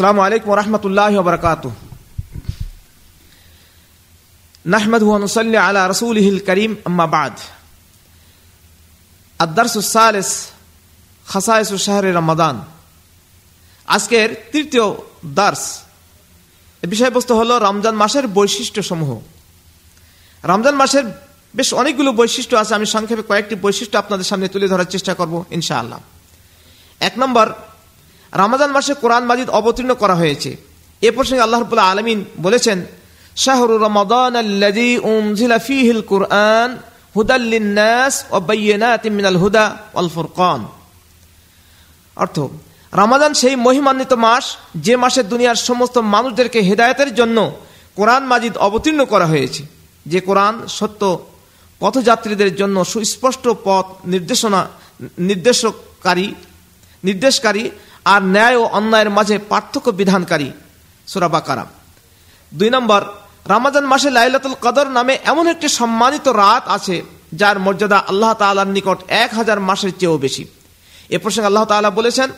السلام عليكم ورحمة الله وبركاته نحمد ونصلي على رسوله الكريم أما بعد الدرس الثالث خصائص شهر رمضان আজকের তৃতীয় দার্স বিষয়বস্তু হলো রমজান মাসের বৈশিষ্ট্য সমূহ রমজান মাসের বেশ অনেকগুলো বৈশিষ্ট্য আছে আমি সংক্ষেপে কয়েকটি বৈশিষ্ট্য আপনাদের সামনে তুলে ধরার চেষ্টা করব ইনশাআল্লাহ এক নম্বর রমাদান মাসে কোরআন মাজিদ অবতীর্ণ করা হয়েছে। এ প্রসঙ্গে আল্লাহ রবুল্লাহ আলমিন বলেছেন, শাহরু রমাদান আল্লাযী উনজিলা ফীহিল কুরআন হুদাল লিন-নাস ওয়া বায়্যিনাতিন মিনাল হুদা ওয়াল ফুরকান। অর্থ, রমাদান সেই মহিমান্বিত মাস যে মাসে দুনিয়ার সমস্ত মানুষদেরকে হেদায়েতের জন্য কোরআন মাজিদ অবতীর্ণ করা হয়েছে। যে কোরআন সত্য পথযাত্রীদের জন্য সুস্পষ্ট পথ নির্দেশনা নির্দেশকারী নির্দেশকারী আর ন্যায় ও অন্যায়ের মাঝে পার্থক্য বিধানকারী সুরাবা কারাম দুই নম্বর, রামাজান মাসে লাইলাতুল কদর নামে এমন একটি সম্মানিত রাত আছে যার মর্যাদা আল্লাহ তালার নিকট এক হাজার মাসের চেয়েও বেশি। এ প্রসঙ্গে আল্লাহ তালা বলেছেন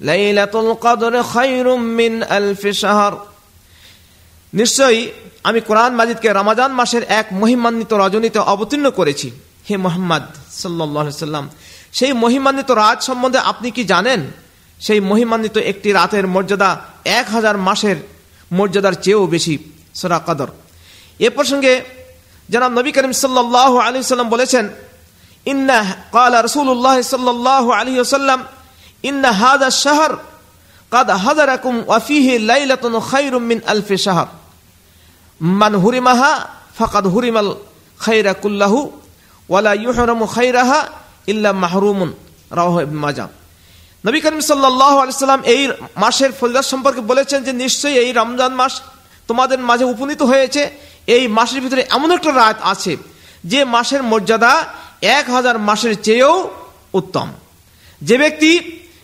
লাইলাতুল কদর খায়রুম মিন আলফি শাহর। নিশ্চয়ই আমি কোরআন মাজিদকে রামাজান মাসের এক মহিমান্বিত রজনীতে অবতীর্ণ করেছি। হে মোহাম্মদ সাল্লাম সেই মহিমান্বিত রাত সম্বন্ধে আপনি কি জানেন? সেই মহিমান্বিত একটি রাতের মর্যাদা এক হাজার মাসের মর্যাদার চেয়েও বেশি, সোরা কাদর। এ প্রসঙ্গে জনাব নবী করিম সাল্লাহ আলী সাল্লাম বলেছেন, ইন্না কাল রসুল্লাহ সাল্লাহ আলী সাল্লাম ইন্না হাদা শাহর, কাদ হাজার ওয়াফিহি লাইলাতুন খাইরুম মিন আলফে শাহর। মান হুরিমাহা ফাকাদ হুরিমাল খাইরা কুল্লাহু ওয়ালা ইউহরামু খাইরাহা ইল্লা মাহরুমুন রাহ মাজা নবী করিম সাল্লাহ আলিয়াল্লাম এই মাসের ফজিলত সম্পর্কে বলেছেন যে, নিশ্চয়ই এই রমজান মাস তোমাদের মাঝে উপনীত হয়েছে। এই মাসের ভিতরে এমন একটা রাত আছে যে মাসের মর্যাদা এক হাজার মাসের চেয়েও উত্তম। যে ব্যক্তি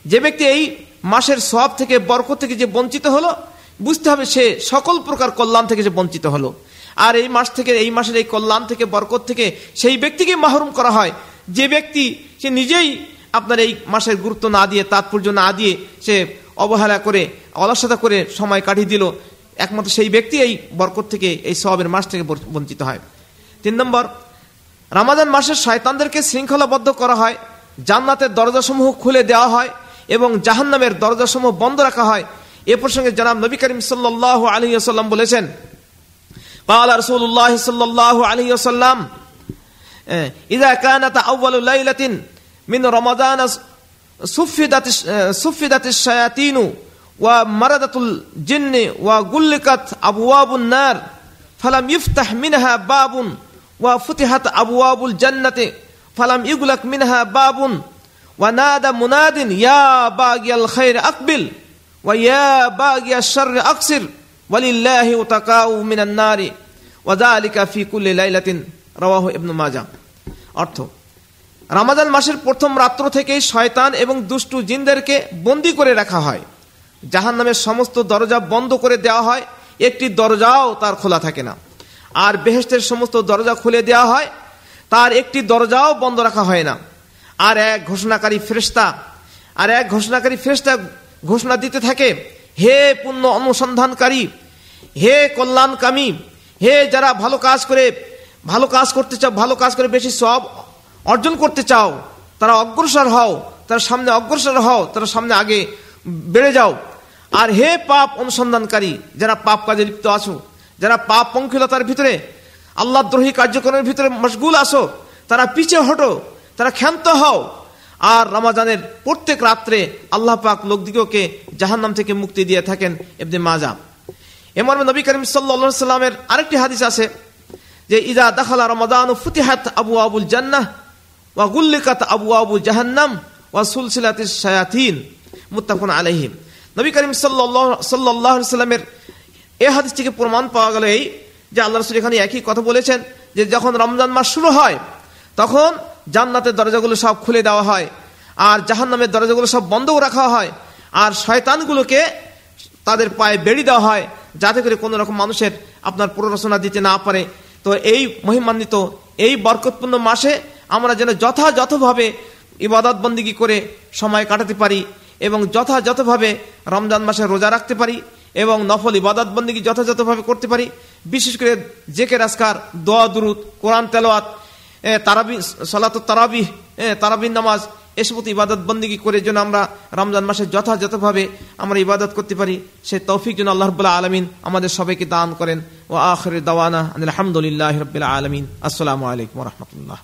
যে ব্যক্তি এই মাসের সব থেকে, বরকত থেকে যে বঞ্চিত হলো বুঝতে হবে সে সকল প্রকার কল্যাণ থেকে যে বঞ্চিত হলো। আর এই মাস থেকে, এই মাসের এই কল্যাণ থেকে, বরকত থেকে সেই ব্যক্তিকে মাহরুম করা হয়। যে ব্যক্তি সে নিজেই আপনার এই মাসের গুরুত্ব না দিয়ে, তাৎপর্য না দিয়ে সে অবহেলা করে, অলসতা করে সময় কাটিয়ে দিল, একমাত্র সেই ব্যক্তি এই বরকত থেকে, এই সবের মাস থেকে বঞ্চিত হয়। তিন নম্বর রামাজান মাসের শয়তানদেরকে শৃঙ্খলাবদ্ধ করা হয়, জান্নাতের দরজাসমূহ খুলে দেওয়া হয় এবং জাহান্নামের দরজাসমূহ বন্ধ রাখা হয়। এ প্রসঙ্গে জনাব নবী করিম সাল্লাহ আলহিহাসাল্লাম বলেছেন পাওয়ালা রসুল্লাহ সাল্লাহ আলহিহাসাল্লাম ইদা কানাতা আউ্বাল লাইলাতিন মিন রমাদান সুফিদাত সুফিদাত শায়াতিনু ওয়া মারাদাতুল জিন্নি ওয়া গুল্লিকাত আবওয়াবুন নার, ফালাম ইফতাহ মিনহা বাবুন ওয়া ফুতিহাত আবওয়াবুল জান্নাতে, ফালাম ইগুলাক মিনহা বাবুন ওয়া নাদা মুনাদিন, ইয়া বাগিয়াল খাইর আকবিল। ويا باقي الشر أقصر ولله وتقاء من النار وذلك في كل ليلة رواه ابن ماجه অর্থ রামাদান মাসের প্রথম রাত্র থেকেই শয়তান এবং দুষ্টু জিনদেরকে বন্দি করে রাখা হয় জাহান নামের সমস্ত দরজা বন্ধ করে দেওয়া হয় একটি দরজাও তার খোলা থাকে না আর বেহেস্তের সমস্ত দরজা খুলে দেওয়া হয় তার একটি দরজাও বন্ধ রাখা হয় না আর এক ঘোষণাকারী ফেরেস্তা আর এক ঘোষণাকারী ফেরেস্তা ঘোষণা দিতে থাকে, হে পুণ্য অনুসন্ধানকারী, হে কল্যাণকামী, হে যারা ভালো কাজ করে, ভালো কাজ করতে চাও, ভালো কাজ করে বেশি সব অর্জন করতে চাও, তারা অগ্রসর হও, তারা সামনে অগ্রসর হও, তারা সামনে আগে বেড়ে যাও। আর হে পাপ অনুসন্ধানকারী, যারা পাপ কাজে লিপ্ত আছো, যারা পাপ পঙ্কিলতার ভিতরে, আল্লাহ দ্রোহী কার্যক্রমের ভিতরে মশগুল আসো তারা পিছে হটো, তারা ক্ষান্ত হও আর রমাজানের প্রত্যেক রাত্রে আল্লাহ পাক লোকদিগকে জাহান্নাম থেকে মুক্তি দিয়ে থাকেন এমনি মাজা। এমন নবী করিম সাল্লা সাল্লামের আরেকটি হাদিস আছে যে ইদা দাখালা রমাদান ফুতিহাত আবু আবুল জান্নাহ ওয়া গুল্লিকাত আবু আবু জাহান্নাম ওয়া সুলসিলাতিস শায়াতিন। মুত্তাফাকুন আলাইহি। নবী করিম সাল্লাল্লাহু আলাইহি সাল্লামের এই হাদিস থেকে প্রমাণ পাওয়া গেল এই যে, আল্লাহ রাসূল এখানে একই কথা বলেছেন যে, যখন রমজান মাস শুরু হয়, তখন জান্নাতের দরজাগুলো সব খুলে দেওয়া হয়, আর জাহান্নামের দরজাগুলো সব বন্ধও রাখা হয়, আর শয়তানগুলোকে তাদের পায়ে বেড়ি দেওয়া হয়, যাতে করে কোনো রকম মানুষের আপনার প্ররোচনা দিতে না পারে। তো এই মহিমান্বিত, এই বরকতপূর্ণ মাসে আমরা যেন যথাযথভাবে ইবাদত বন্দিগি করে সময় কাটাতে পারি এবং যথাযথভাবে রমজান মাসে রোজা রাখতে পারি এবং নফল ইবাদত বন্দিগি যথাযথভাবে করতে পারি। বিশেষ করে জেকে রাস্কার দোয়া, দুরুদ, কোরআন তেলোয়াত তারাবি, সলাত তারাবি তারাবিন নামাজ এসব ইবাদত বন্দিগি করে যেন আমরা রমজান মাসে যথাযথভাবে আমরা ইবাদত করতে পারি, সে তৌফিক যেন আল্লাহ রবাহ আলমিন আমাদের সবাইকে দান করেন। ও আখরে দাওয়ানা আলহামদুলিল্লাহ রবিল্লা আলমিন। আসসালামু আলাইকুম রহমতুল্লাহ।